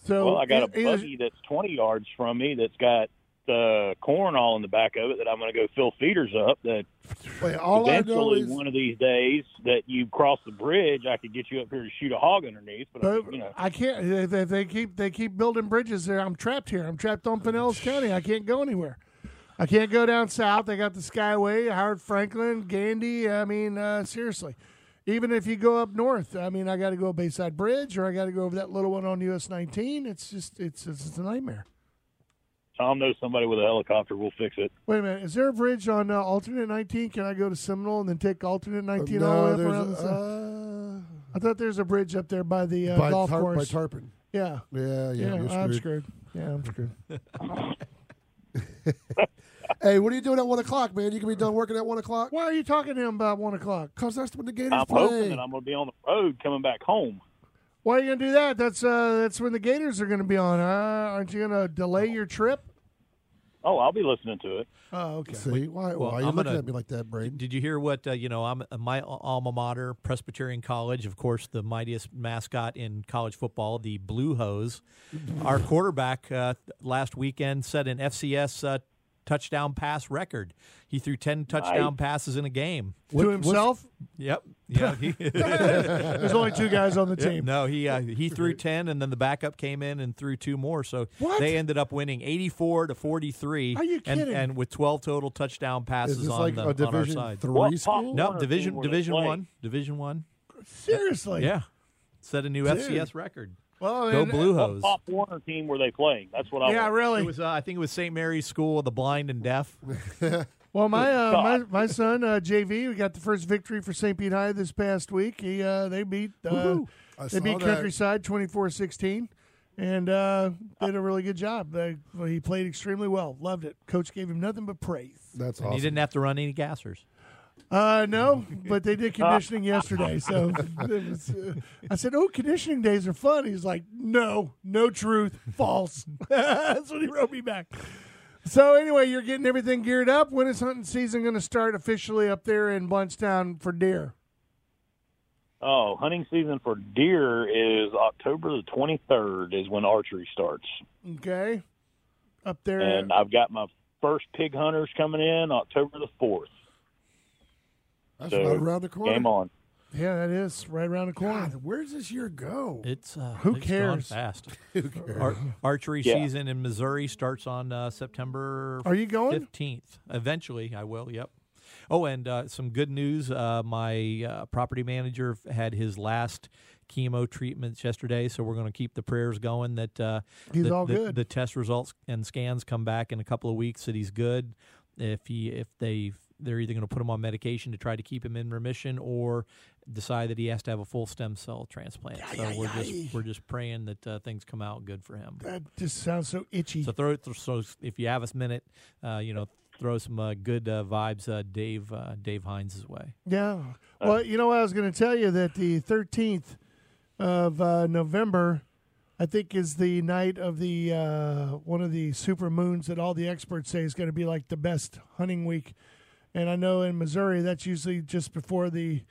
So Well, I got a either- buggy that's 20 yards from me that's got uh, corn all in the back of it that I'm going to go fill feeders up. That Wait, all I know eventually, is one of these days, that you cross the bridge, I could get you up here to shoot a hog underneath. But, I you know, I can't. They, they- they keep they keep building bridges there. I'm trapped here. I'm trapped on Pinellas County. I can't go anywhere. I can't go down south. They got the Skyway, Howard Franklin, Gandy. I mean, uh, seriously. Even if you go up north, I mean, I got to go Bayside Bridge, or I got to go over that little one on US 19. It's just it's it's a nightmare. Tom knows somebody with a helicopter. We'll fix it. Wait a minute. Is there a bridge on uh, alternate 19? Can I go to Seminole and then take alternate 19 all no, the way up around the a, side? uh, I thought there's a bridge up there by the uh, by, golf Tar- by course. Tarpon. yeah. Yeah, yeah, Yeah, you're I'm screwed. screwed. Yeah, I'm screwed. Hey, what are you doing at one o'clock, man? You can be done working at one o'clock. Why are you talking to him about one o'clock? Cause that's when the Gators I'm play. hoping that I'm going to be on the road coming back home. Why are you gonna do that? That's uh, that's when the Gators are gonna be on. Uh, aren't you gonna delay your trip? Oh, I'll be listening to it. Oh, okay. See, why, Well, why are you I'm looking gonna- at me like that, Braden? Did you hear what uh, you know? I'm my alma mater, Presbyterian College, of course, the mightiest mascot in college football, the Blue Hose. Our quarterback uh, last weekend set an FCS uh, touchdown pass record. He threw ten touchdown passes in a game. to himself. Yep. Yeah. he- There's only two guys on the team. no, he uh, he threw ten, and then the backup came in and threw two more. So What? they ended up winning eighty-four to forty-three. Are you and, kidding? And with twelve total touchdown passes on like the, a on our side. Three What school? No, division two were they division one, division one. Seriously. Yeah, Set a new FCS record. Well, Go and- Blue What Hose. Pop Warner team were they playing? That's what I Yeah, want. really. It was, uh, I think it was St. Mary's School of the Blind and Deaf. Well, my uh, my my son uh, JV, we got the first victory for St. Pete High this past week. He uh, they beat uh, they beat that. Countryside 24-16 and uh, did a really good job. They, well, he played extremely well. Loved it. Coach gave him nothing but praise. That's And awesome. he didn't have to run any gassers. Uh, no, but they did conditioning yesterday. So it was, uh, I said, "Oh, conditioning days are fun." He's like, "No, no truth, false." That's what he wrote me back. So anyway, you're getting everything geared up. When is hunting season going to start officially up there in Blountstown for deer? Oh, hunting season for deer is October the 23rd is when archery starts. Okay, up there. And I've got my first pig hunters coming in October the 4th. That's So, right around the corner. Game on. yeah, that is right around the corner. God, where does this year go? It's uh, Who it's gone cares? fast. Who cares? Ar- archery Yeah. season in Missouri starts on uh, September Are you going? 15th. Eventually, I will. Yep. Oh, and uh, some good news. Uh, my uh, property manager had his last chemo treatments yesterday, so we're going to keep the prayers going that uh, He's the, all the- good. The test results and scans come back in a couple of weeks that he's good. If he if they they're either going to put him on medication to try to keep him in remission or decide that he has to have a full stem cell transplant. so we're just we're just praying that uh, things come out good for him. That just sounds so itchy. So throw th- so if you have a minute, uh, you know, throw some uh, good uh, vibes, uh, Dave uh, Dave Hines' way. Yeah. Well, you know what I was going to tell you that the 13th of uh, November, I think, is the night of the uh, one of the super moons that all the experts say is going to be like the best hunting week. And I know in Missouri that's usually just before the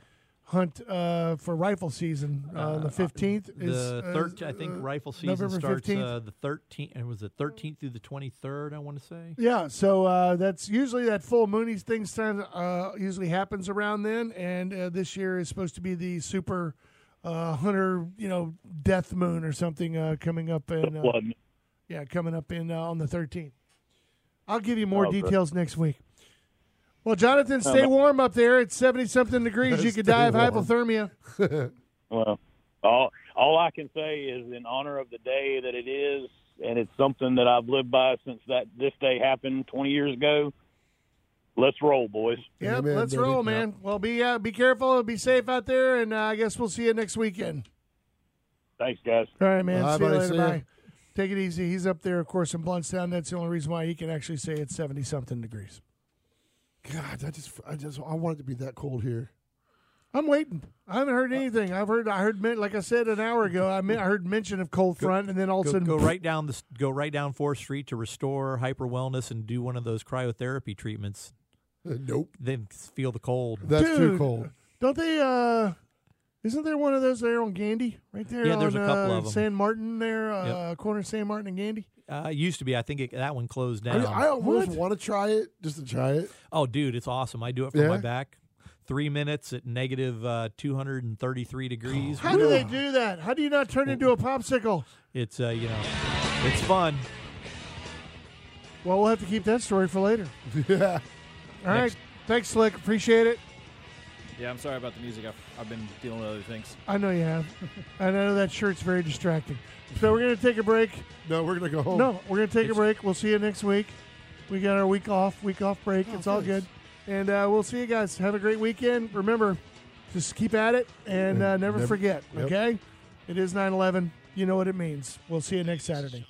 hunt uh, for rifle season. Uh, the 15th is The uh, third, I think, uh, rifle season November starts 15th. uh, the thirteenth. It was the thirteenth through the twenty third. I want to say. Yeah, so uh, that's usually that full moonies thing stand- uh, usually happens around then, and uh, this year is supposed to be the super uh, hunter, you know, death moon or something uh, coming up in uh, yeah, coming up in uh, on the thirteenth. I'll give you more Oh, good. details next week. Well, Jonathan, stay no. warm up there. It's seventy something degrees. You could die of warm. hypothermia. Well, all all I can say is in honor of the day that it is, and it's something that I've lived by since that this day happened 20 years ago. Let's roll, boys. Yep, Amen, let's baby. roll, man. Well, be uh, be careful, be safe out there, and uh, I guess we'll see you next weekend. Thanks, guys. All right, man. Bye, See you later. See ya. Bye. Take it easy. He's up there, of course, in Blountstown. That's the only reason why he can actually say it's seventy something degrees. God, I just, I just, I want it to be that cold here. I'm waiting. I haven't heard anything. I've heard. I heard. Like I said an hour ago, I, men- I heard mention of cold front, and then all of a Go, sudden, go right down the go right down Fourth Street to restore hyper wellness and do one of those cryotherapy treatments. Uh, nope, Then feel the cold. that's too Dude. cold. Don't they? uh Isn't there one of those there on Gandy right there? Yeah, on, there's a couple uh, of 'em. San Martin there, uh, corner of San Martin and Gandy. Uh, it used to be. I think it, that one closed down. mean, I almost What? want to try it just to try it. oh, dude, it's awesome. I do it for my back. Three minutes at negative uh, 233 degrees. How do they do that? How do you not turn into a popsicle? It's uh, you know, it's fun. Well, we'll have to keep that story for later. yeah, All right. Next. Thanks, Slick. Appreciate it. Yeah, I'm sorry about the music. I've, I've been dealing with other things. I know you have. and I know that shirt's very distracting. So we're going to take a break. no, we're gonna go home. No, we're going to take a break. We'll see you next week. We got our week off, week off break. Oh, it's all good. And uh, we'll see you guys. Have a great weekend. Remember, just keep at it and uh, never, Never- forget, yep. okay? It is 9 11. You know what it means. We'll see you next Saturday.